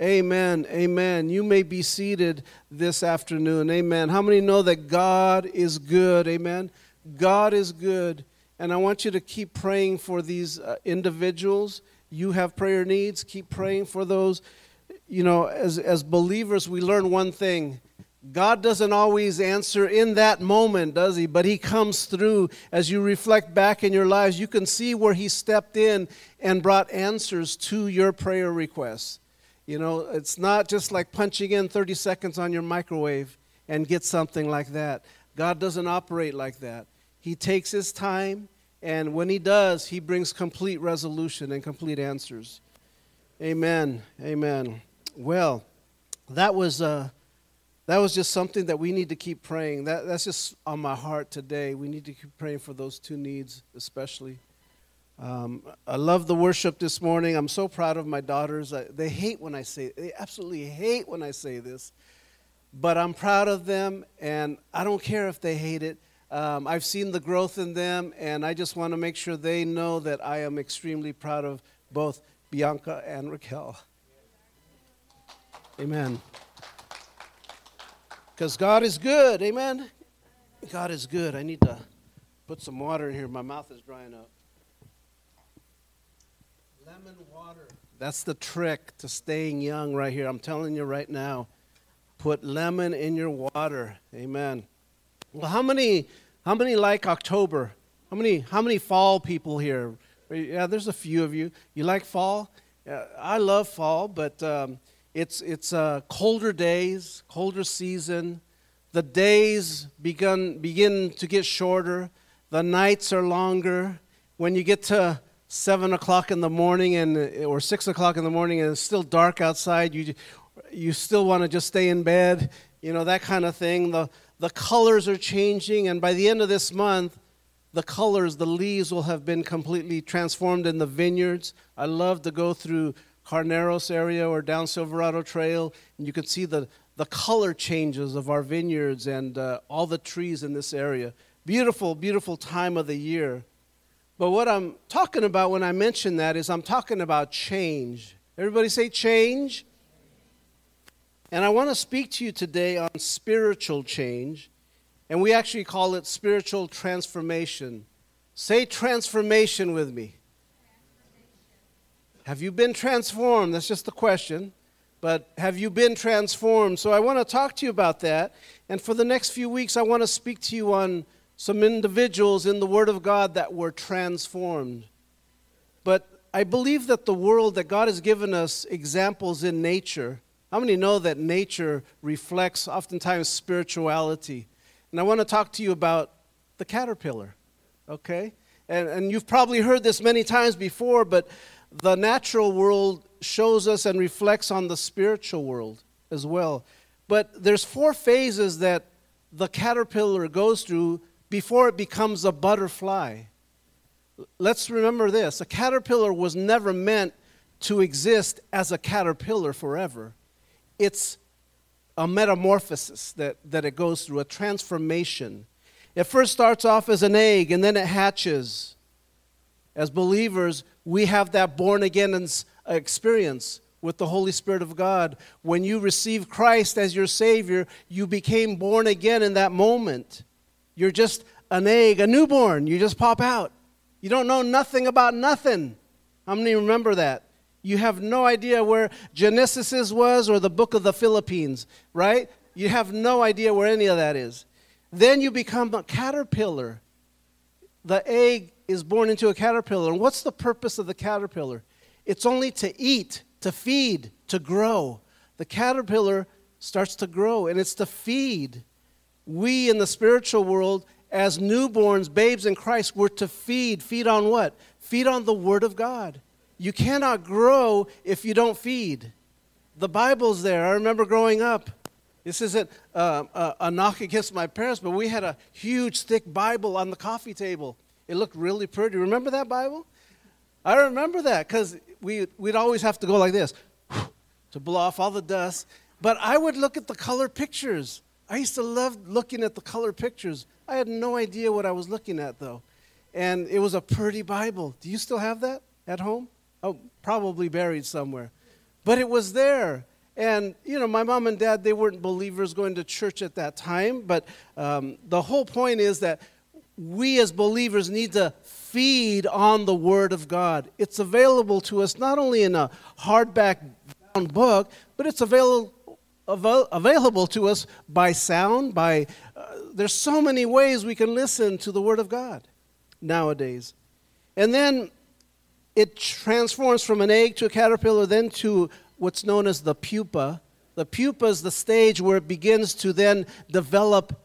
Amen. Amen. You may be seated this afternoon. Amen. How many know that God is good? Amen. God is good. And I want you to keep praying for these uh, individuals. You have prayer needs. Keep praying for those. You know, as, as believers, we learn one thing God doesn't always answer in that moment, does He? But He comes through as you reflect back in your lives. You can see where He stepped in and brought answers to your prayer requests. You know, it's not just like punching in 30 seconds on your microwave and get something like that. God doesn't operate like that. He takes His time, and when He does, He brings complete resolution and complete answers. Amen. Amen. Well, that was. Uh, that was just something that we need to keep praying. That, that's just on my heart today. We need to keep praying for those two needs, especially. Um, I love the worship this morning. I'm so proud of my daughters. I, they hate when I say, they absolutely hate when I say this, but I'm proud of them, and I don't care if they hate it. Um, I've seen the growth in them, and I just want to make sure they know that I am extremely proud of both Bianca and Raquel. Amen. Because God is good. Amen. God is good. I need to put some water in here. My mouth is drying up. Lemon water. That's the trick to staying young right here. I'm telling you right now. Put lemon in your water. Amen. Well, how many how many like October? How many how many fall people here? Yeah, there's a few of you. You like fall? Yeah, I love fall, but um, it's, it's uh, colder days, colder season. The days begin, begin to get shorter. The nights are longer. When you get to 7 o'clock in the morning and, or 6 o'clock in the morning and it's still dark outside, you, you still want to just stay in bed, you know, that kind of thing. The, the colors are changing, and by the end of this month, the colors, the leaves will have been completely transformed in the vineyards. I love to go through Carneros area or down Silverado Trail, and you can see the, the color changes of our vineyards and uh, all the trees in this area. Beautiful, beautiful time of the year. But what I'm talking about when I mention that is I'm talking about change. Everybody say change. And I want to speak to you today on spiritual change, and we actually call it spiritual transformation. Say transformation with me. Have you been transformed? That's just the question. But have you been transformed? So I want to talk to you about that. And for the next few weeks, I want to speak to you on some individuals in the Word of God that were transformed. But I believe that the world, that God has given us examples in nature. How many know that nature reflects oftentimes spirituality? And I want to talk to you about the caterpillar, okay? And, and you've probably heard this many times before, but the natural world shows us and reflects on the spiritual world as well. But there's four phases that the caterpillar goes through before it becomes a butterfly. Let's remember this a caterpillar was never meant to exist as a caterpillar forever. It's a metamorphosis that, that it goes through, a transformation. It first starts off as an egg and then it hatches. As believers, we have that born again experience with the Holy Spirit of God. When you receive Christ as your Savior, you became born again in that moment. You're just an egg, a newborn. You just pop out. You don't know nothing about nothing. How many remember that? You have no idea where Genesis was or the book of the Philippines, right? You have no idea where any of that is. Then you become a caterpillar. The egg is born into a caterpillar. And what's the purpose of the caterpillar? It's only to eat, to feed, to grow. The caterpillar starts to grow, and it's to feed. We in the spiritual world, as newborns, babes in Christ, we're to feed. Feed on what? Feed on the Word of God. You cannot grow if you don't feed. The Bible's there. I remember growing up. This isn't uh, a, a knock against my parents, but we had a huge, thick Bible on the coffee table. It looked really pretty. Remember that Bible? I remember that because we, we'd always have to go like this to blow off all the dust. But I would look at the color pictures. I used to love looking at the color pictures. I had no idea what I was looking at, though. And it was a pretty Bible. Do you still have that at home? Oh, probably buried somewhere. but it was there. And, you know, my mom and dad, they weren't believers going to church at that time, but um, the whole point is that we as believers need to feed on the Word of God. It's available to us not only in a hardback book, but it's available, available to us by sound, by, uh, there's so many ways we can listen to the Word of God nowadays. And then it transforms from an egg to a caterpillar, then to what's known as the pupa. The pupa is the stage where it begins to then develop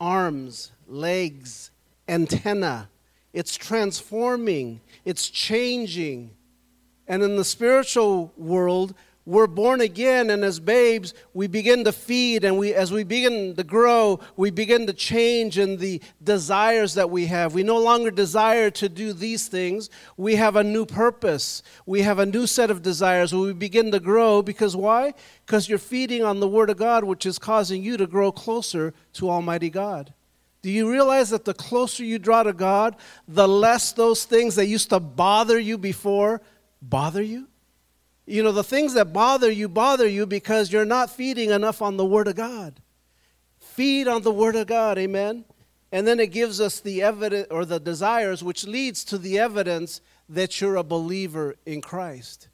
arms, legs, antenna. It's transforming, it's changing. And in the spiritual world, we're born again and as babes we begin to feed and we as we begin to grow we begin to change in the desires that we have. We no longer desire to do these things. We have a new purpose. We have a new set of desires. We begin to grow because why? Because you're feeding on the word of god which is causing you to grow closer to almighty god. Do you realize that the closer you draw to god the less those things that used to bother you before bother you you know, the things that bother you bother you because you're not feeding enough on the Word of God. Feed on the Word of God, amen? And then it gives us the evidence or the desires, which leads to the evidence that you're a believer in Christ,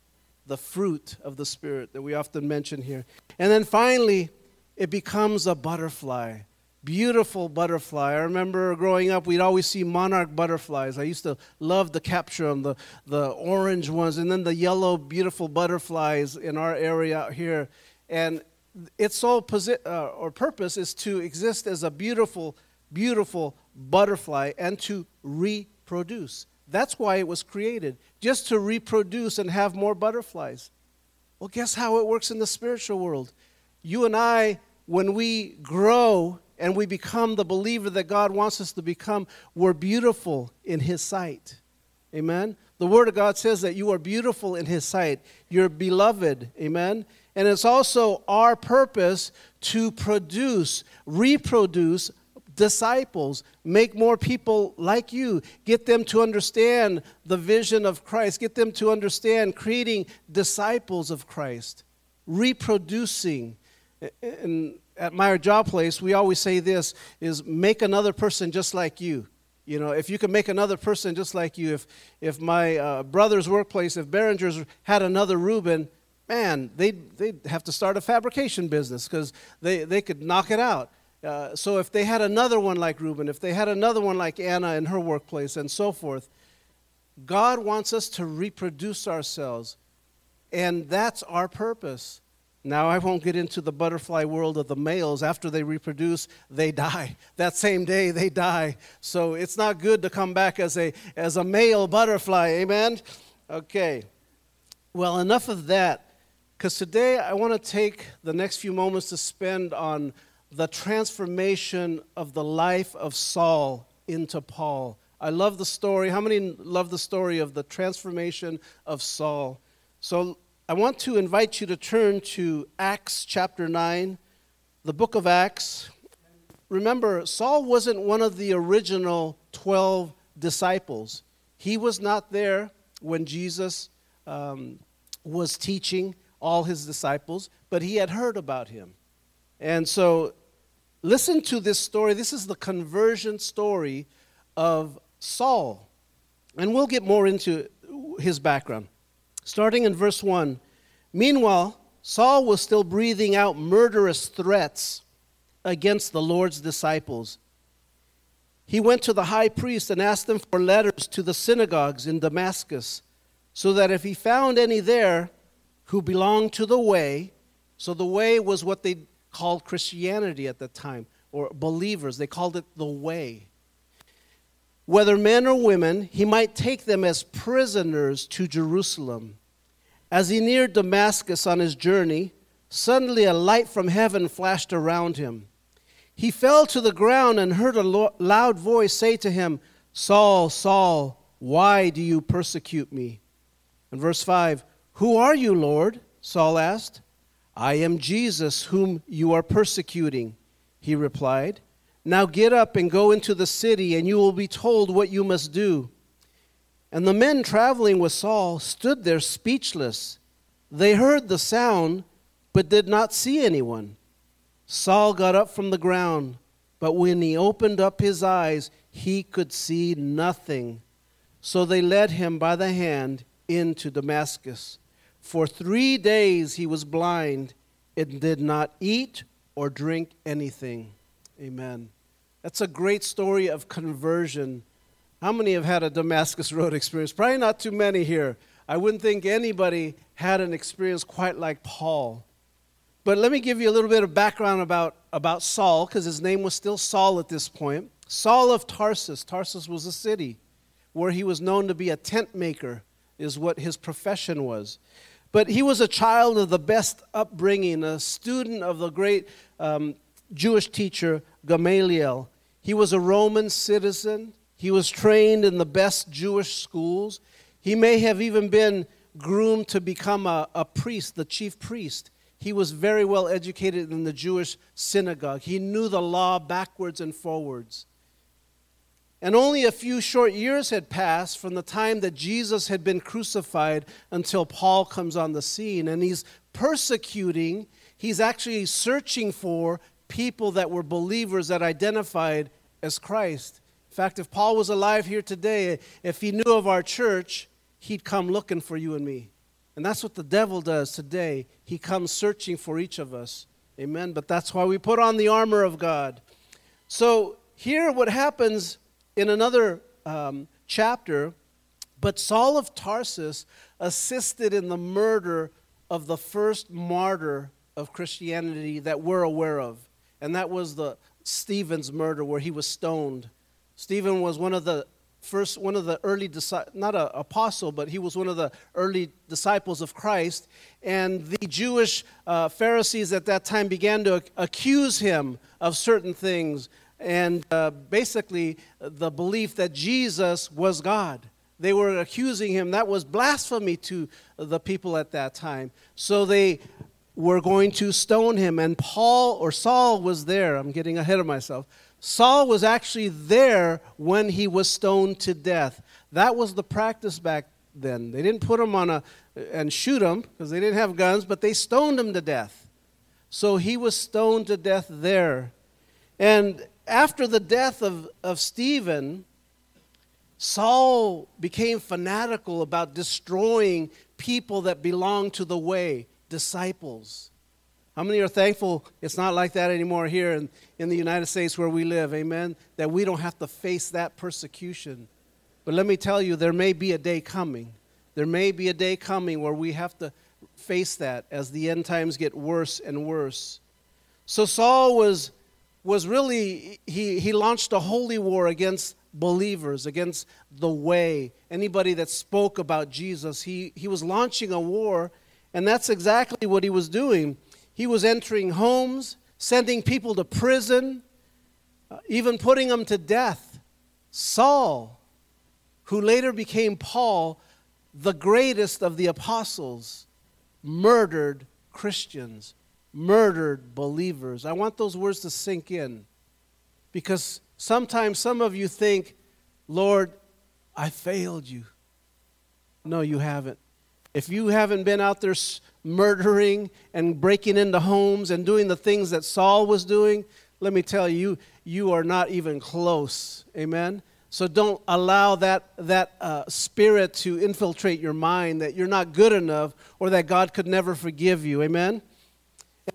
the fruit of the Spirit that we often mention here. And then finally, it becomes a butterfly beautiful butterfly. I remember growing up, we'd always see monarch butterflies. I used to love to capture them, the, the orange ones, and then the yellow, beautiful butterflies in our area out here. And its sole posi- uh, or purpose is to exist as a beautiful, beautiful butterfly and to reproduce. That's why it was created, just to reproduce and have more butterflies. Well, guess how it works in the spiritual world? You and I, when we grow and we become the believer that God wants us to become, we're beautiful in His sight. Amen? The Word of God says that you are beautiful in His sight. You're beloved. Amen? And it's also our purpose to produce, reproduce disciples, make more people like you, get them to understand the vision of Christ, get them to understand creating disciples of Christ, reproducing. And at my job place, we always say this is make another person just like you. You know, if you can make another person just like you, if, if my uh, brother's workplace, if Behringer's had another Reuben, man, they'd, they'd have to start a fabrication business because they, they could knock it out. Uh, so if they had another one like Reuben, if they had another one like Anna in her workplace, and so forth, God wants us to reproduce ourselves. And that's our purpose. Now, I won't get into the butterfly world of the males. After they reproduce, they die. That same day, they die. So it's not good to come back as a, as a male butterfly. Amen? Okay. Well, enough of that. Because today I want to take the next few moments to spend on the transformation of the life of Saul into Paul. I love the story. How many love the story of the transformation of Saul? So I want to invite you to turn to Acts chapter 9, the book of Acts. Remember, Saul wasn't one of the original 12 disciples. He was not there when Jesus um, was teaching all his disciples, but he had heard about him. And so, listen to this story. This is the conversion story of Saul. And we'll get more into his background. Starting in verse 1. Meanwhile, Saul was still breathing out murderous threats against the Lord's disciples. He went to the high priest and asked him for letters to the synagogues in Damascus, so that if he found any there who belonged to the way, so the way was what they called Christianity at the time, or believers, they called it the way. Whether men or women, he might take them as prisoners to Jerusalem. As he neared Damascus on his journey, suddenly a light from heaven flashed around him. He fell to the ground and heard a loud voice say to him, Saul, Saul, why do you persecute me? And verse 5 Who are you, Lord? Saul asked. I am Jesus, whom you are persecuting, he replied. Now get up and go into the city, and you will be told what you must do. And the men traveling with Saul stood there speechless. They heard the sound, but did not see anyone. Saul got up from the ground, but when he opened up his eyes, he could see nothing. So they led him by the hand into Damascus. For three days he was blind and did not eat or drink anything. Amen. That's a great story of conversion. How many have had a Damascus Road experience? Probably not too many here. I wouldn't think anybody had an experience quite like Paul. But let me give you a little bit of background about, about Saul, because his name was still Saul at this point. Saul of Tarsus. Tarsus was a city where he was known to be a tent maker, is what his profession was. But he was a child of the best upbringing, a student of the great um, Jewish teacher Gamaliel. He was a Roman citizen. He was trained in the best Jewish schools. He may have even been groomed to become a, a priest, the chief priest. He was very well educated in the Jewish synagogue. He knew the law backwards and forwards. And only a few short years had passed from the time that Jesus had been crucified until Paul comes on the scene. And he's persecuting, he's actually searching for people that were believers that identified as Christ. In fact, if Paul was alive here today, if he knew of our church, he'd come looking for you and me. And that's what the devil does today. He comes searching for each of us. Amen. But that's why we put on the armor of God. So, here what happens in another um, chapter, but Saul of Tarsus assisted in the murder of the first martyr of Christianity that we're aware of, and that was the Stephen's murder where he was stoned. Stephen was one of the first one of the early disciples, not an apostle but he was one of the early disciples of christ and the jewish uh, pharisees at that time began to accuse him of certain things and uh, basically the belief that Jesus was God. They were accusing him. That was blasphemy to the people at that time. So they were going to stone him. And Paul or Saul was there. I'm getting ahead of myself. Saul was actually there when he was stoned to death. That was the practice back then. They didn't put him on a and shoot him because they didn't have guns, but they stoned him to death. So he was stoned to death there. And after the death of, of Stephen, Saul became fanatical about destroying people that belonged to the way, disciples. How many are thankful it's not like that anymore here in, in the United States where we live? Amen. That we don't have to face that persecution. But let me tell you, there may be a day coming. There may be a day coming where we have to face that as the end times get worse and worse. So Saul was was really, he, he launched a holy war against believers, against the way, anybody that spoke about Jesus. He, he was launching a war, and that's exactly what he was doing. He was entering homes, sending people to prison, uh, even putting them to death. Saul, who later became Paul, the greatest of the apostles, murdered Christians murdered believers. I want those words to sink in because sometimes some of you think, Lord, I failed you. No, you haven't. If you haven't been out there murdering and breaking into homes and doing the things that Saul was doing, let me tell you, you are not even close. Amen? So don't allow that, that uh, spirit to infiltrate your mind that you're not good enough or that God could never forgive you. Amen?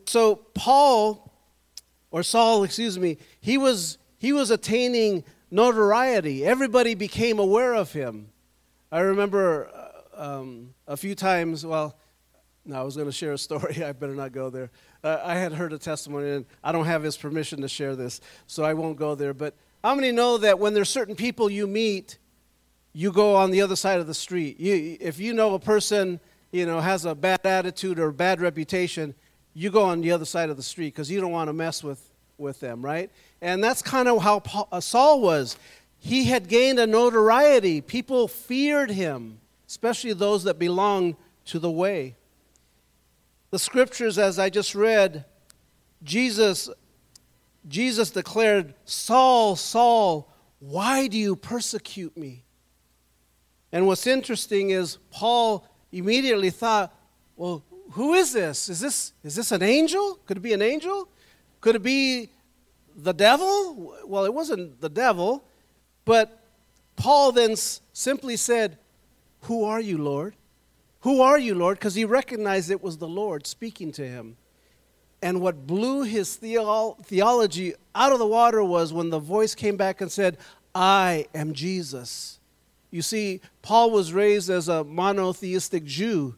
So Paul, or Saul, excuse me, he was he was attaining notoriety. Everybody became aware of him. I remember um, a few times. Well, no, I was going to share a story. I better not go there. Uh, I had heard a testimony, and I don't have his permission to share this, so I won't go there. But how many know that when there's certain people you meet, you go on the other side of the street? You, if you know a person, you know, has a bad attitude or bad reputation, you go on the other side of the street because you don't want to mess with, with them, right? And that's kind of how Paul, uh, Saul was. He had gained a notoriety. People feared him, especially those that belong to the way. The scriptures, as I just read, Jesus, Jesus declared, Saul, Saul, why do you persecute me? And what's interesting is Paul immediately thought, well, who is this? Is this is this an angel? Could it be an angel? Could it be the devil? Well, it wasn't the devil, but Paul then simply said, "Who are you, Lord?" Who are you, Lord? Because he recognized it was the Lord speaking to him. And what blew his theology out of the water was when the voice came back and said, I am Jesus. You see, Paul was raised as a monotheistic Jew.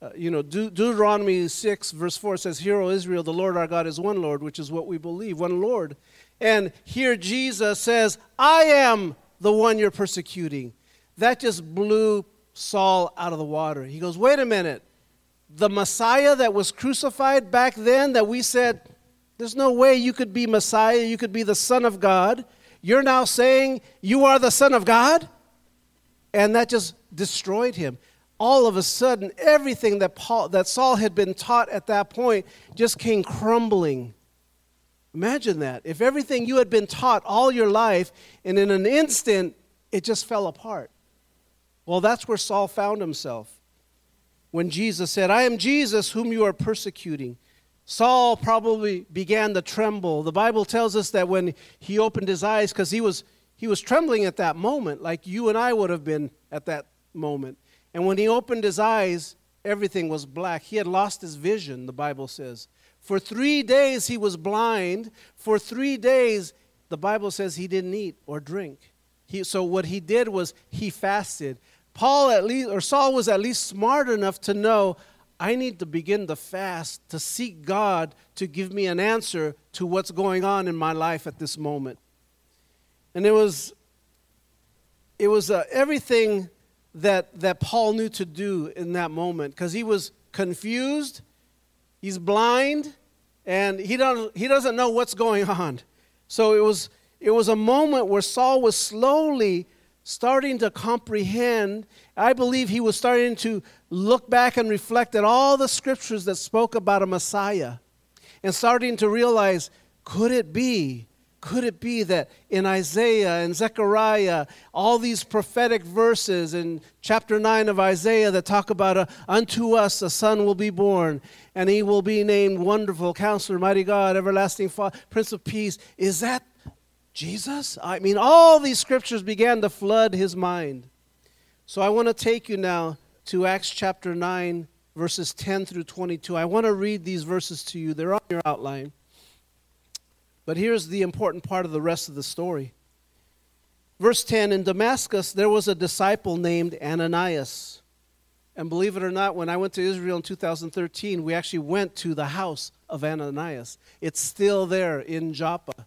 Uh, you know, De- Deuteronomy 6, verse 4 says, Hear, O Israel, the Lord our God is one Lord, which is what we believe, one Lord. And here Jesus says, I am the one you're persecuting. That just blew Saul out of the water. He goes, Wait a minute. The Messiah that was crucified back then, that we said, There's no way you could be Messiah, you could be the Son of God. You're now saying you are the Son of God? And that just destroyed him. All of a sudden, everything that, Paul, that Saul had been taught at that point just came crumbling. Imagine that. If everything you had been taught all your life, and in an instant, it just fell apart. Well, that's where Saul found himself. When Jesus said, I am Jesus whom you are persecuting. Saul probably began to tremble. The Bible tells us that when he opened his eyes, because he was, he was trembling at that moment, like you and I would have been at that moment. And when he opened his eyes, everything was black. He had lost his vision, the Bible says. For three days he was blind. For three days, the Bible says he didn't eat or drink. He, so what he did was he fasted. Paul at least or Saul was at least smart enough to know I need to begin to fast to seek God to give me an answer to what's going on in my life at this moment. And it was it was uh, everything that that Paul knew to do in that moment because he was confused, he's blind, and he don't he doesn't know what's going on. So it was it was a moment where Saul was slowly starting to comprehend. I believe he was starting to look back and reflect at all the scriptures that spoke about a Messiah and starting to realize could it be? Could it be that in Isaiah and Zechariah, all these prophetic verses in chapter 9 of Isaiah that talk about a, unto us a son will be born, and he will be named Wonderful Counselor, Mighty God, Everlasting Father, Prince of Peace? Is that Jesus? I mean, all these scriptures began to flood his mind. So I want to take you now to Acts chapter 9, verses 10 through 22. I want to read these verses to you, they're on your outline. But here's the important part of the rest of the story. Verse 10 In Damascus, there was a disciple named Ananias. And believe it or not, when I went to Israel in 2013, we actually went to the house of Ananias. It's still there in Joppa.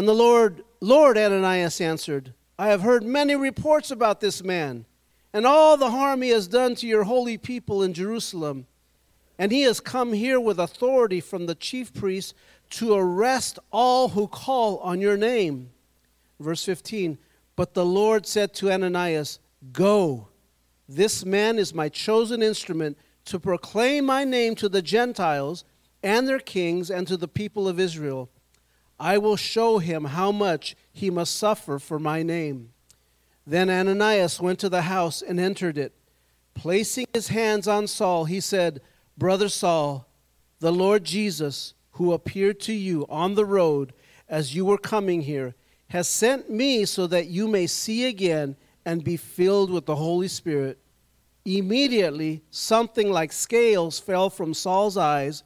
And the Lord, Lord, Ananias answered, I have heard many reports about this man and all the harm he has done to your holy people in Jerusalem. And he has come here with authority from the chief priests to arrest all who call on your name. Verse 15 But the Lord said to Ananias, Go, this man is my chosen instrument to proclaim my name to the Gentiles and their kings and to the people of Israel. I will show him how much he must suffer for my name. Then Ananias went to the house and entered it. Placing his hands on Saul, he said, Brother Saul, the Lord Jesus, who appeared to you on the road as you were coming here, has sent me so that you may see again and be filled with the Holy Spirit. Immediately, something like scales fell from Saul's eyes,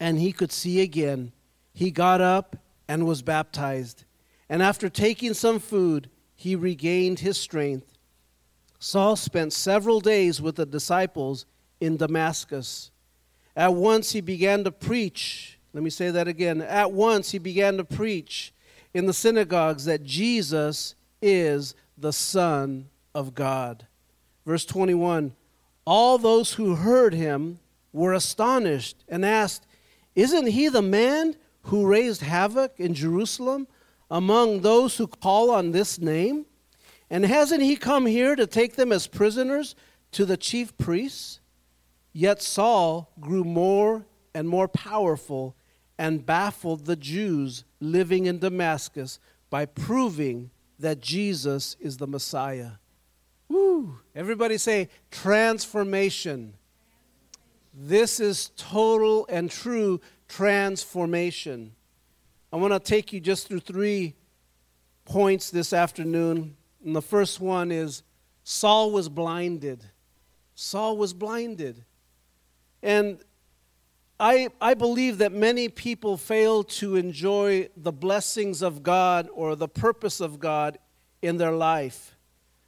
and he could see again. He got up and was baptized. And after taking some food, he regained his strength. Saul spent several days with the disciples in Damascus. At once he began to preach. Let me say that again. At once he began to preach in the synagogues that Jesus is the Son of God. Verse 21 All those who heard him were astonished and asked, Isn't he the man who raised havoc in Jerusalem among those who call on this name? And hasn't he come here to take them as prisoners to the chief priests? Yet Saul grew more and more powerful and baffled the Jews living in Damascus by proving that Jesus is the Messiah. Woo! Everybody say transformation. This is total and true transformation. I want to take you just through three points this afternoon. And the first one is Saul was blinded. Saul was blinded. And I, I believe that many people fail to enjoy the blessings of God or the purpose of God in their life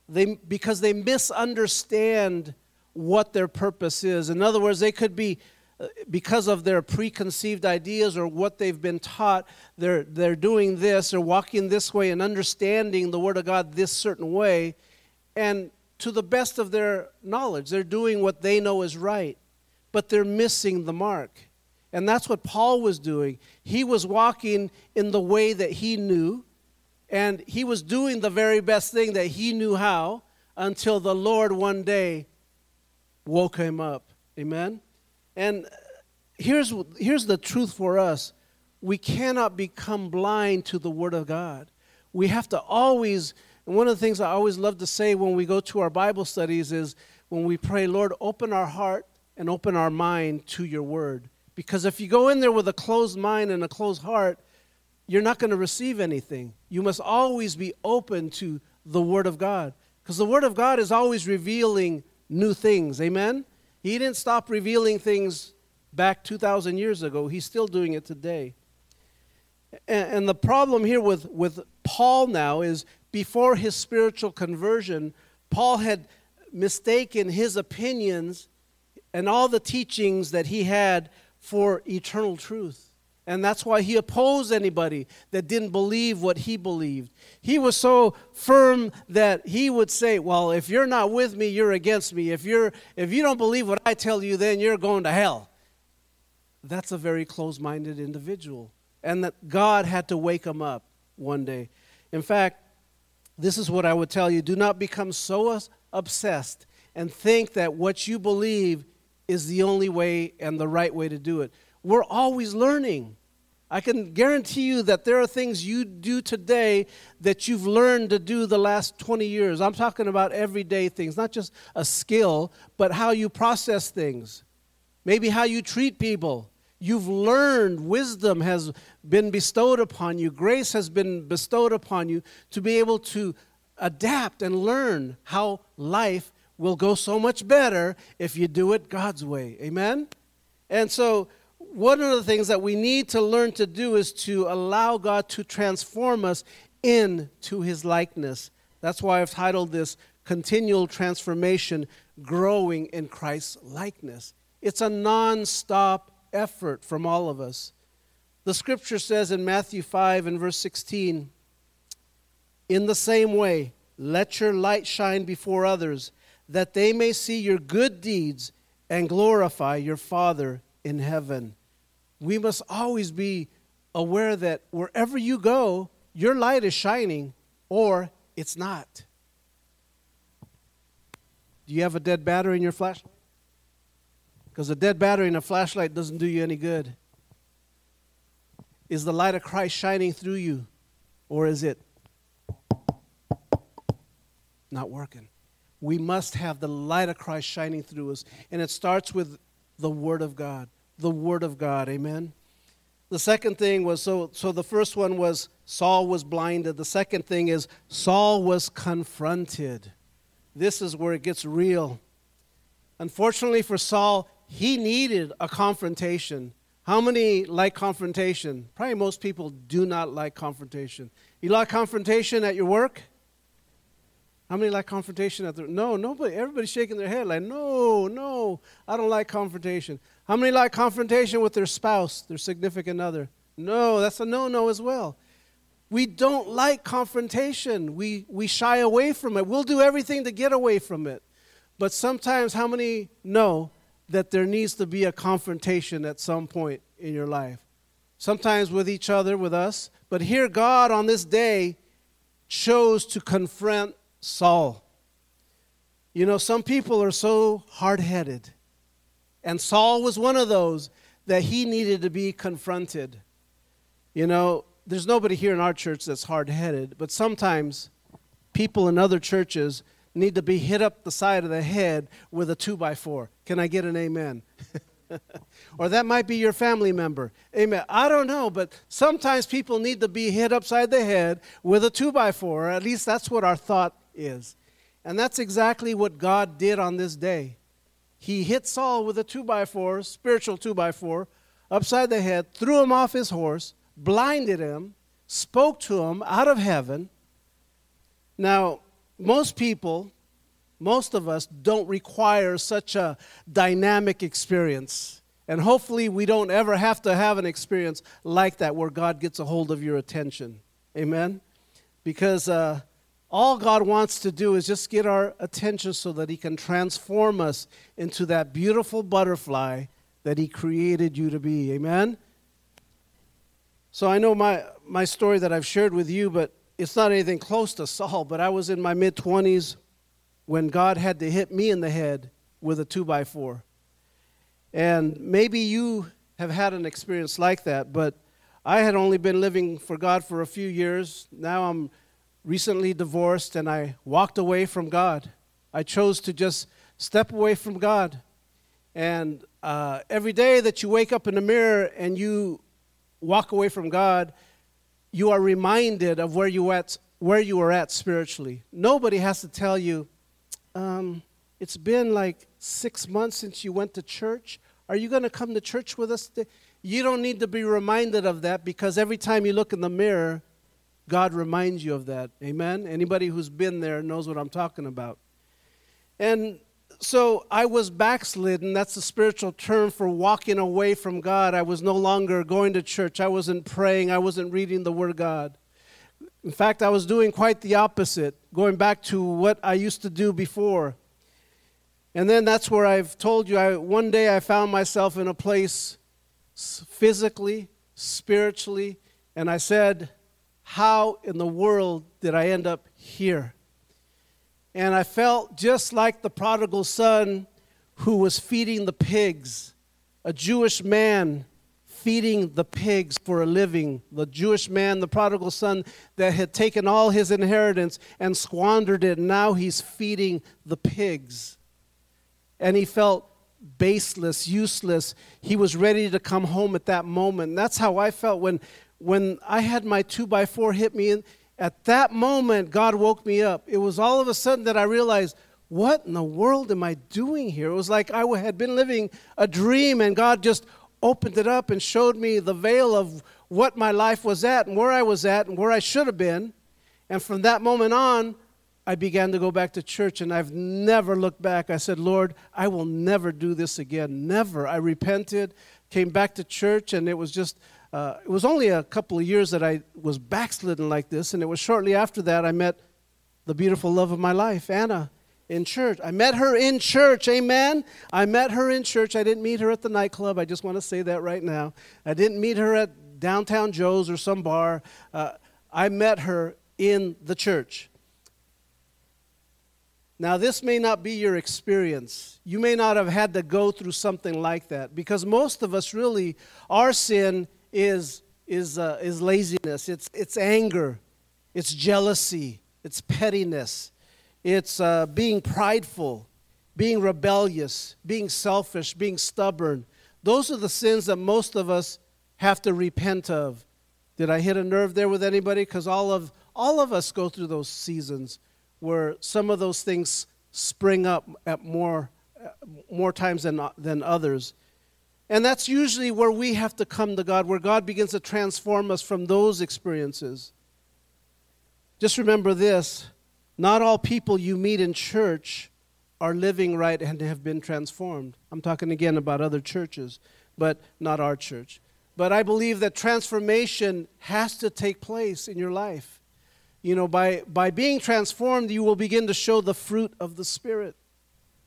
they, because they misunderstand what their purpose is. In other words, they could be, because of their preconceived ideas or what they've been taught, they're, they're doing this or walking this way and understanding the Word of God this certain way. And to the best of their knowledge, they're doing what they know is right, but they're missing the mark. And that's what Paul was doing. He was walking in the way that he knew, and he was doing the very best thing that he knew how until the Lord one day woke him up. Amen? And here's, here's the truth for us we cannot become blind to the Word of God. We have to always, and one of the things I always love to say when we go to our Bible studies is when we pray, Lord, open our heart and open our mind to your Word. Because if you go in there with a closed mind and a closed heart, you're not going to receive anything. You must always be open to the Word of God. Because the Word of God is always revealing new things. Amen? He didn't stop revealing things back 2,000 years ago, He's still doing it today. And, and the problem here with, with Paul now is before his spiritual conversion, Paul had mistaken his opinions and all the teachings that he had for eternal truth. And that's why he opposed anybody that didn't believe what he believed. He was so firm that he would say, Well, if you're not with me, you're against me. If, you're, if you don't believe what I tell you, then you're going to hell. That's a very close minded individual. And that God had to wake him up one day. In fact, this is what I would tell you do not become so obsessed and think that what you believe is the only way and the right way to do it we're always learning. I can guarantee you that there are things you do today that you've learned to do the last 20 years. I'm talking about everyday things, not just a skill, but how you process things. Maybe how you treat people. You've learned, wisdom has been bestowed upon you, grace has been bestowed upon you to be able to adapt and learn how life will go so much better if you do it God's way. Amen? And so, one of the things that we need to learn to do is to allow God to transform us into his likeness. That's why I've titled this Continual Transformation Growing in Christ's Likeness. It's a non stop effort from all of us. The scripture says in Matthew 5 and verse 16, In the same way, let your light shine before others, that they may see your good deeds and glorify your Father in heaven we must always be aware that wherever you go, your light is shining or it's not. Do you have a dead battery in your flashlight? Because a dead battery in a flashlight doesn't do you any good. Is the light of Christ shining through you or is it not working? We must have the light of Christ shining through us. And it starts with the Word of God the Word of God. Amen. The second thing was so, so the first one was Saul was blinded. The second thing is Saul was confronted. This is where it gets real. Unfortunately for Saul, he needed a confrontation. How many like confrontation? Probably most people do not like confrontation. You like confrontation at your work? How many like confrontation at the No, nobody. Everybody's shaking their head like, no, no, I don't like confrontation. How many like confrontation with their spouse, their significant other? No, that's a no no as well. We don't like confrontation. We, we shy away from it. We'll do everything to get away from it. But sometimes, how many know that there needs to be a confrontation at some point in your life. Sometimes with each other, with us. But here, God on this day chose to confront Saul. You know, some people are so hard headed. And Saul was one of those that he needed to be confronted. You know, there's nobody here in our church that's hard headed, but sometimes people in other churches need to be hit up the side of the head with a two by four. Can I get an amen? or that might be your family member. Amen. I don't know, but sometimes people need to be hit upside the head with a two by four, at least that's what our thought is. And that's exactly what God did on this day. He hit Saul with a two by four, spiritual two by four, upside the head, threw him off his horse, blinded him, spoke to him out of heaven. Now, most people, most of us, don't require such a dynamic experience. And hopefully, we don't ever have to have an experience like that where God gets a hold of your attention. Amen? Because uh, all God wants to do is just get our attention so that He can transform us into that beautiful butterfly that He created you to be. Amen? So I know my, my story that I've shared with you, but it's not anything close to Saul. But I was in my mid 20s when God had to hit me in the head with a two by four. And maybe you have had an experience like that, but I had only been living for God for a few years. Now I'm recently divorced and I walked away from God. I chose to just step away from God. And uh, every day that you wake up in the mirror and you walk away from God, you are reminded of where you at where you are at spiritually. Nobody has to tell you, um, it's been like six months since you went to church. Are you going to come to church with us? Today? You don't need to be reminded of that because every time you look in the mirror, God reminds you of that. Amen? Anybody who's been there knows what I'm talking about. And so I was backslidden. That's a spiritual term for walking away from God. I was no longer going to church. I wasn't praying. I wasn't reading the Word of God. In fact, I was doing quite the opposite, going back to what I used to do before. And then that's where I've told you, I, one day I found myself in a place physically, spiritually, and I said, how in the world did I end up here? And I felt just like the prodigal son who was feeding the pigs, a Jewish man feeding the pigs for a living. The Jewish man, the prodigal son that had taken all his inheritance and squandered it, and now he's feeding the pigs. And he felt baseless, useless. He was ready to come home at that moment. And that's how I felt when when I had my two by four hit me, in, at that moment, God woke me up. It was all of a sudden that I realized, what in the world am I doing here? It was like I had been living a dream, and God just opened it up and showed me the veil of what my life was at and where I was at and where I should have been. And from that moment on, I began to go back to church, and I've never looked back. I said, Lord, I will never do this again. Never. I repented, came back to church, and it was just uh, it was only a couple of years that I was backslidden like this, and it was shortly after that I met the beautiful love of my life, Anna, in church. I met her in church, amen? I met her in church. I didn't meet her at the nightclub. I just want to say that right now. I didn't meet her at downtown Joe's or some bar. Uh, I met her in the church. Now, this may not be your experience. You may not have had to go through something like that because most of us really, our sin is, is, uh, is laziness, it's, it's anger, it's jealousy, it's pettiness, it's uh, being prideful, being rebellious, being selfish, being stubborn. Those are the sins that most of us have to repent of. Did I hit a nerve there with anybody? Because all of, all of us go through those seasons where some of those things spring up at more, uh, more times than, than others. And that's usually where we have to come to God, where God begins to transform us from those experiences. Just remember this not all people you meet in church are living right and have been transformed. I'm talking again about other churches, but not our church. But I believe that transformation has to take place in your life. You know, by, by being transformed, you will begin to show the fruit of the Spirit.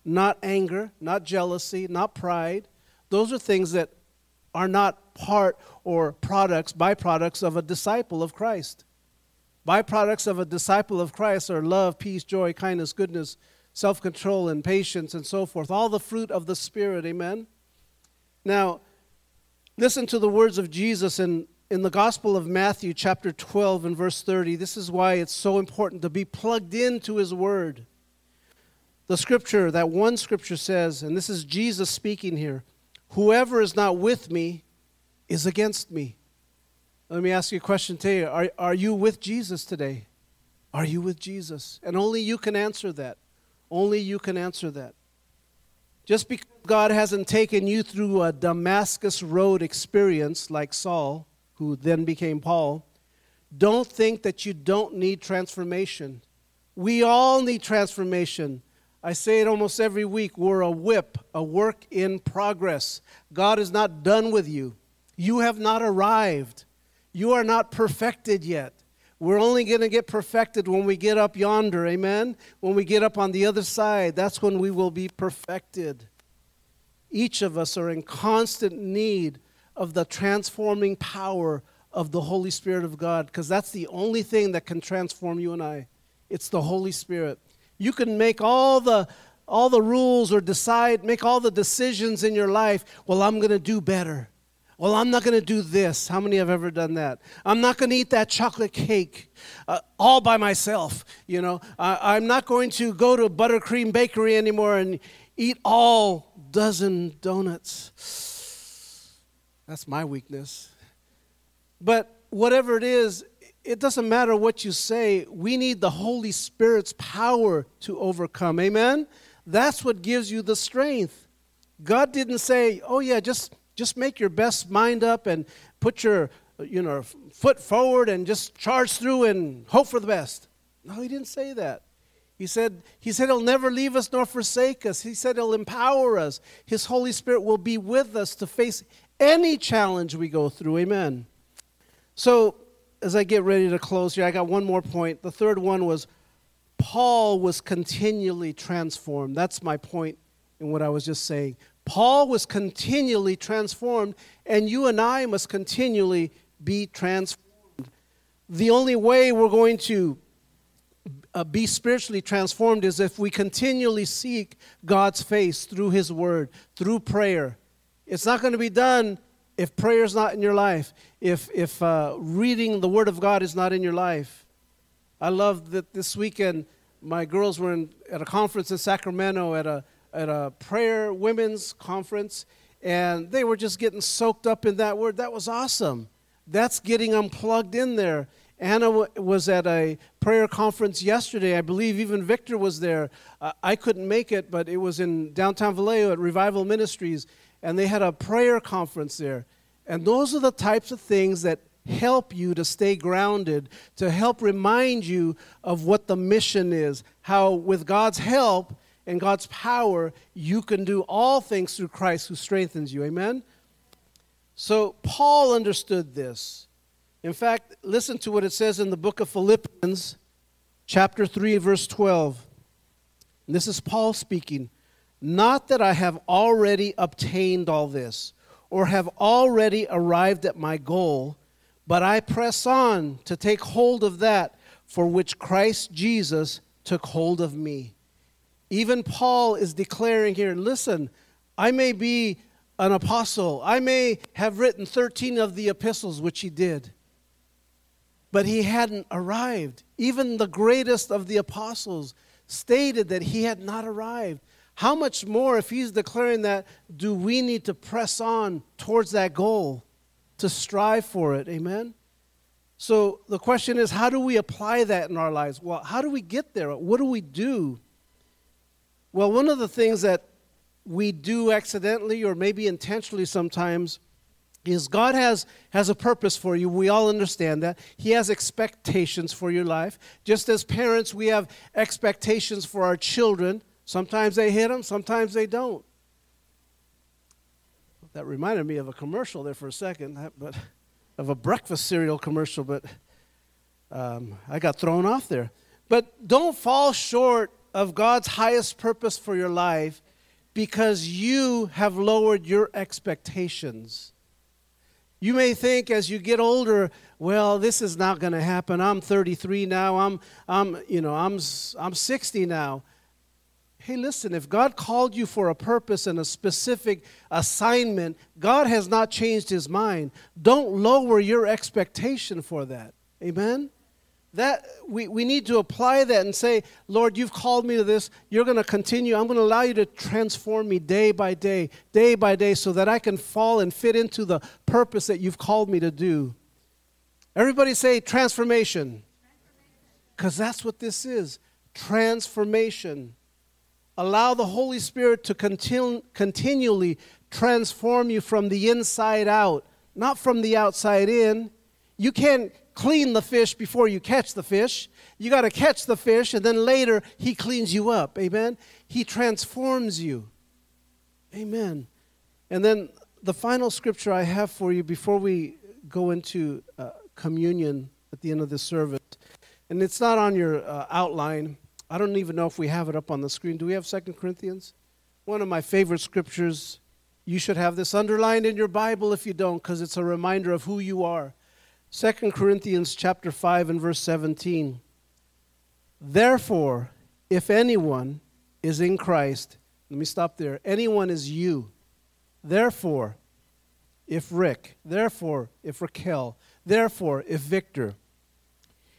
not anger, not jealousy, not pride. Those are things that are not part or products, byproducts of a disciple of Christ. Byproducts of a disciple of Christ are love, peace, joy, kindness, goodness, self control, and patience, and so forth. All the fruit of the Spirit. Amen? Now, listen to the words of Jesus in, in the Gospel of Matthew, chapter 12, and verse 30. This is why it's so important to be plugged into His Word. The scripture, that one scripture says, and this is Jesus speaking here Whoever is not with me is against me. Let me ask you a question today. Are, are you with Jesus today? Are you with Jesus? And only you can answer that. Only you can answer that. Just because God hasn't taken you through a Damascus Road experience like Saul, who then became Paul, don't think that you don't need transformation. We all need transformation. I say it almost every week. We're a whip, a work in progress. God is not done with you. You have not arrived. You are not perfected yet. We're only going to get perfected when we get up yonder, amen? When we get up on the other side, that's when we will be perfected. Each of us are in constant need of the transforming power of the Holy Spirit of God because that's the only thing that can transform you and I. It's the Holy Spirit. You can make all the all the rules or decide make all the decisions in your life, well I'm going to do better. Well, I'm not going to do this. How many have ever done that? I'm not going to eat that chocolate cake uh, all by myself. You know, I'm not going to go to Buttercream Bakery anymore and eat all dozen donuts. That's my weakness. But whatever it is, it doesn't matter what you say. We need the Holy Spirit's power to overcome. Amen? That's what gives you the strength. God didn't say, oh, yeah, just just make your best mind up and put your you know, foot forward and just charge through and hope for the best. No, he didn't say that. He said, he said he'll never leave us nor forsake us. He said he'll empower us. His Holy Spirit will be with us to face any challenge we go through. Amen. So, as I get ready to close here, I got one more point. The third one was Paul was continually transformed. That's my point in what I was just saying. Paul was continually transformed, and you and I must continually be transformed. The only way we're going to uh, be spiritually transformed is if we continually seek God's face through His Word, through prayer. It's not going to be done if prayer is not in your life, if, if uh, reading the Word of God is not in your life. I love that this weekend my girls were in, at a conference in Sacramento at a at a prayer women's conference, and they were just getting soaked up in that word. That was awesome. That's getting unplugged in there. Anna w- was at a prayer conference yesterday. I believe even Victor was there. Uh, I couldn't make it, but it was in downtown Vallejo at Revival Ministries, and they had a prayer conference there. And those are the types of things that help you to stay grounded, to help remind you of what the mission is, how, with God's help, and God's power, you can do all things through Christ who strengthens you. Amen? So Paul understood this. In fact, listen to what it says in the book of Philippians, chapter 3, verse 12. And this is Paul speaking. Not that I have already obtained all this or have already arrived at my goal, but I press on to take hold of that for which Christ Jesus took hold of me. Even Paul is declaring here listen, I may be an apostle, I may have written 13 of the epistles, which he did, but he hadn't arrived. Even the greatest of the apostles stated that he had not arrived. How much more, if he's declaring that, do we need to press on towards that goal, to strive for it? Amen? So the question is, how do we apply that in our lives? Well, how do we get there? What do we do? Well, one of the things that we do accidentally or maybe intentionally sometimes is God has, has a purpose for you. We all understand that. He has expectations for your life. Just as parents, we have expectations for our children. Sometimes they hit them, sometimes they don't. That reminded me of a commercial there for a second, but of a breakfast cereal commercial, but um, I got thrown off there. But don't fall short of God's highest purpose for your life because you have lowered your expectations. You may think as you get older, well, this is not going to happen. I'm 33 now. I'm, I'm, you know, I'm, I'm 60 now. Hey, listen, if God called you for a purpose and a specific assignment, God has not changed his mind. Don't lower your expectation for that. Amen? That we, we need to apply that and say, Lord, you've called me to this. You're going to continue. I'm going to allow you to transform me day by day, day by day, so that I can fall and fit into the purpose that you've called me to do. Everybody say transformation. Because that's what this is transformation. Allow the Holy Spirit to continu- continually transform you from the inside out, not from the outside in. You can't clean the fish before you catch the fish. You got to catch the fish, and then later He cleans you up. Amen. He transforms you. Amen. And then the final scripture I have for you before we go into uh, communion at the end of the service, and it's not on your uh, outline. I don't even know if we have it up on the screen. Do we have Second Corinthians? One of my favorite scriptures. You should have this underlined in your Bible if you don't, because it's a reminder of who you are. Second Corinthians chapter 5 and verse 17. Therefore, if anyone is in Christ, let me stop there. Anyone is you. Therefore, if Rick, therefore, if Raquel, therefore, if Victor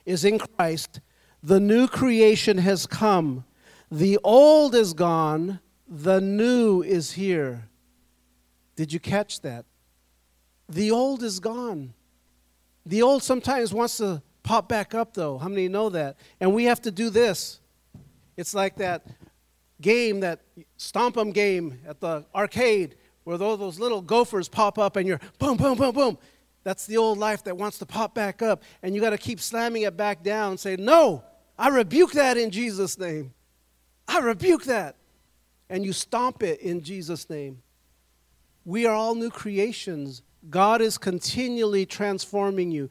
is in Christ, the new creation has come. The old is gone, the new is here. Did you catch that? The old is gone. The old sometimes wants to pop back up, though. How many know that? And we have to do this. It's like that game, that stomp 'em game at the arcade, where all those little gophers pop up and you're boom, boom, boom, boom. That's the old life that wants to pop back up. And you got to keep slamming it back down say, No, I rebuke that in Jesus' name. I rebuke that. And you stomp it in Jesus' name. We are all new creations. God is continually transforming you.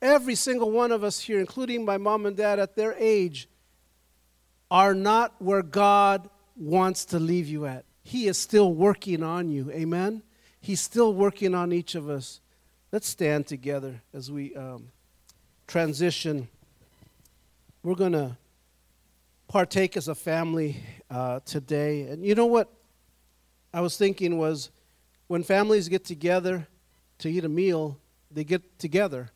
Every single one of us here, including my mom and dad at their age, are not where God wants to leave you at. He is still working on you. Amen? He's still working on each of us. Let's stand together as we um, transition. We're going to partake as a family uh, today. And you know what I was thinking was when families get together to eat a meal, they get together.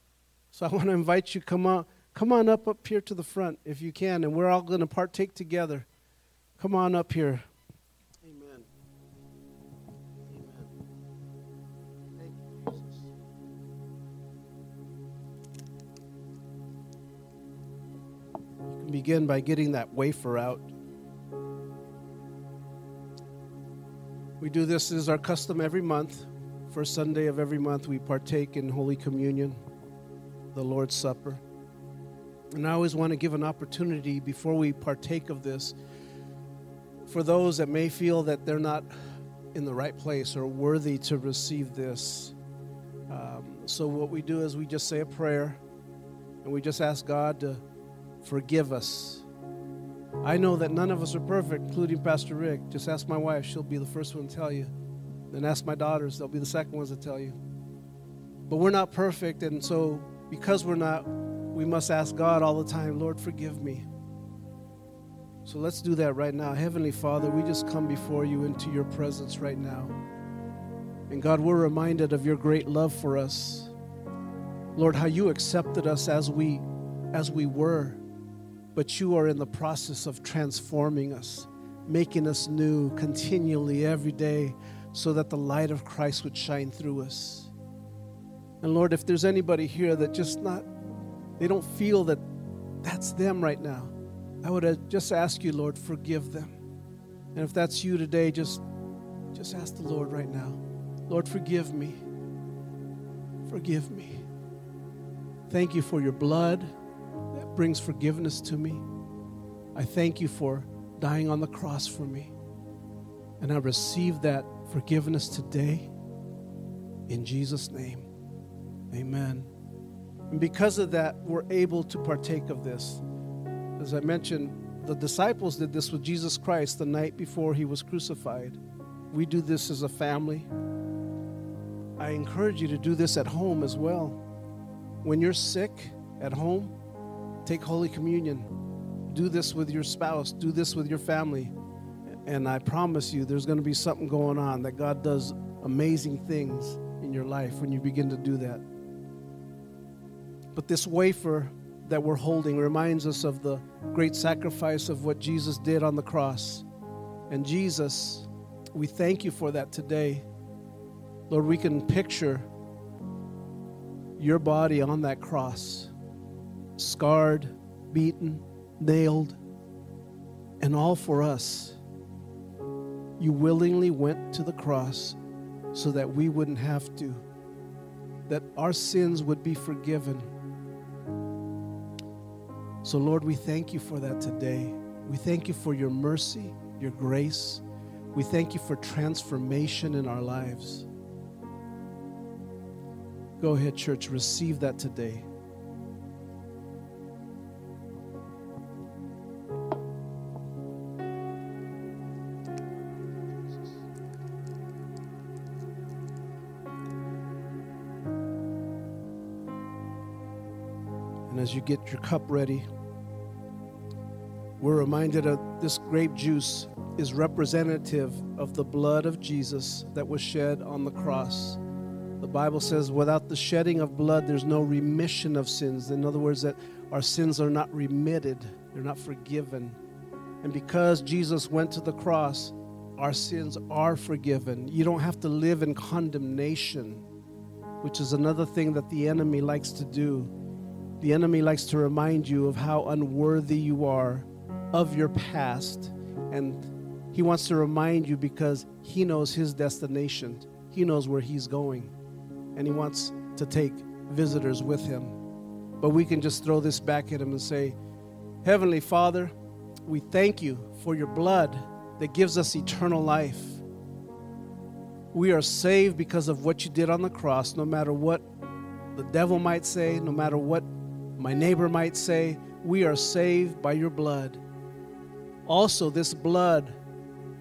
So I want to invite you come on come on up up here to the front if you can and we're all going to partake together. Come on up here. Begin by getting that wafer out. We do this as our custom every month. First Sunday of every month, we partake in Holy Communion, the Lord's Supper. And I always want to give an opportunity before we partake of this for those that may feel that they're not in the right place or worthy to receive this. Um, so, what we do is we just say a prayer and we just ask God to forgive us. I know that none of us are perfect, including Pastor Rick. Just ask my wife, she'll be the first one to tell you. Then ask my daughters, they'll be the second ones to tell you. But we're not perfect, and so because we're not, we must ask God all the time, Lord, forgive me. So let's do that right now. Heavenly Father, we just come before you into your presence right now. And God, we're reminded of your great love for us. Lord, how you accepted us as we as we were, but you are in the process of transforming us, making us new continually every day so that the light of Christ would shine through us. And Lord, if there's anybody here that just not, they don't feel that that's them right now, I would uh, just ask you, Lord, forgive them. And if that's you today, just, just ask the Lord right now, Lord, forgive me. Forgive me. Thank you for your blood brings forgiveness to me. I thank you for dying on the cross for me. And I receive that forgiveness today in Jesus' name. Amen. And because of that, we're able to partake of this. As I mentioned, the disciples did this with Jesus Christ the night before he was crucified. We do this as a family. I encourage you to do this at home as well. When you're sick at home, take Holy Communion. Do this with your spouse, do this with your family. And I promise you, there's going to be something going on that God does amazing things in your life when you begin to do that. But this wafer that we're holding reminds us of the great sacrifice of what Jesus did on the cross. And Jesus, we thank you for that today. Lord, we can picture your body on that cross, scarred, beaten, nailed, and all for us. You willingly went to the cross so that we wouldn't have to, that our sins would be forgiven. So, Lord, we thank you for that today. We thank you for your mercy, your grace. We thank you for transformation in our lives. Go ahead, church, receive that today. As you get your cup ready, we're reminded of this grape juice is representative of the blood of Jesus that was shed on the cross. The Bible says, without the shedding of blood, there's no remission of sins. In other words, that our sins are not remitted, they're not forgiven. And because Jesus went to the cross, our sins are forgiven. You don't have to live in condemnation, which is another thing that the enemy likes to do. The enemy likes to remind you of how unworthy you are of your past. And he wants to remind you because he knows his destination, he knows where he's going and He wants to take visitors with Him. But we can just throw this back at Him and say, Heavenly Father, we thank you for your blood that gives us eternal life. We are saved because of what you did on the cross, no matter what the devil might say, no matter what my neighbor might say, we are saved by your blood. Also, this blood,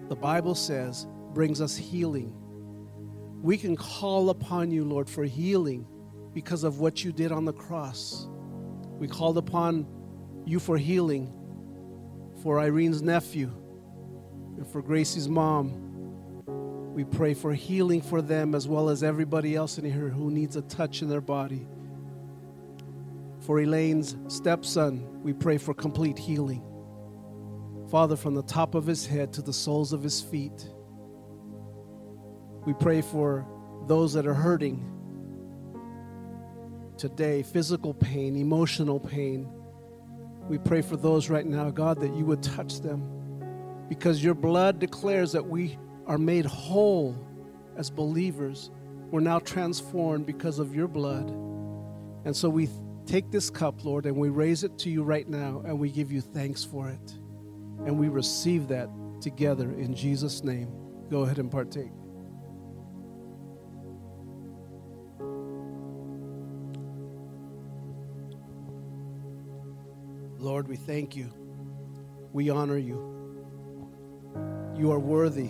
the Bible says, brings us healing we can call upon you, Lord, for healing because of what you did on the cross. We called upon you for healing for Irene's nephew and for Gracie's mom. We pray for healing for them as well as everybody else in here who needs a touch in their body. For Elaine's stepson, we pray for complete healing. Father, from the top of his head to the soles of his feet, we pray for those that are hurting today physical pain, emotional pain. We pray for those right now, God, that you would touch them because your blood declares that we are made whole as believers. We're now transformed because of your blood. And so we take this cup, Lord, and we raise it to you right now, and we give you thanks for it. And we receive that together in Jesus' name. Go ahead and partake. Lord, we thank you. We honor you. You are worthy,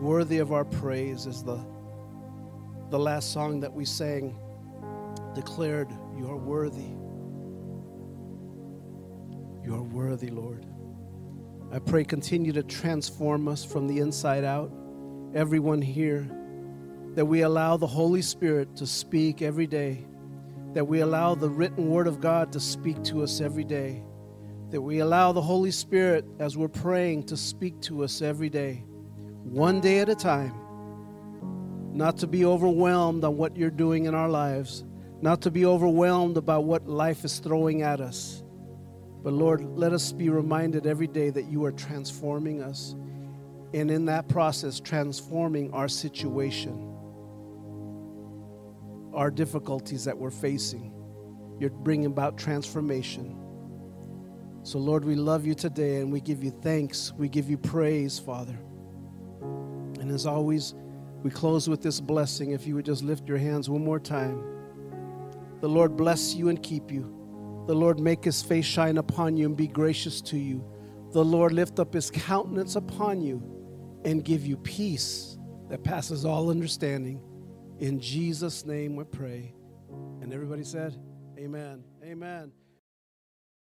worthy of our praise, as the, the last song that we sang declared, You are worthy. You are worthy, Lord. I pray continue to transform us from the inside out. Everyone here, that we allow the Holy Spirit to speak every day that we allow the written word of God to speak to us every day, that we allow the Holy Spirit, as we're praying, to speak to us every day, one day at a time, not to be overwhelmed on what you're doing in our lives, not to be overwhelmed about what life is throwing at us. But Lord, let us be reminded every day that you are transforming us, and in that process, transforming our situation our difficulties that we're facing. You're bringing about transformation. So, Lord, we love you today and we give you thanks. We give you praise, Father. And as always, we close with this blessing. If you would just lift your hands one more time. The Lord bless you and keep you. The Lord make his face shine upon you and be gracious to you. the Lord lift up his countenance upon you and give you peace that passes all understanding. In Jesus' name we pray. And everybody said, Amen. Amen.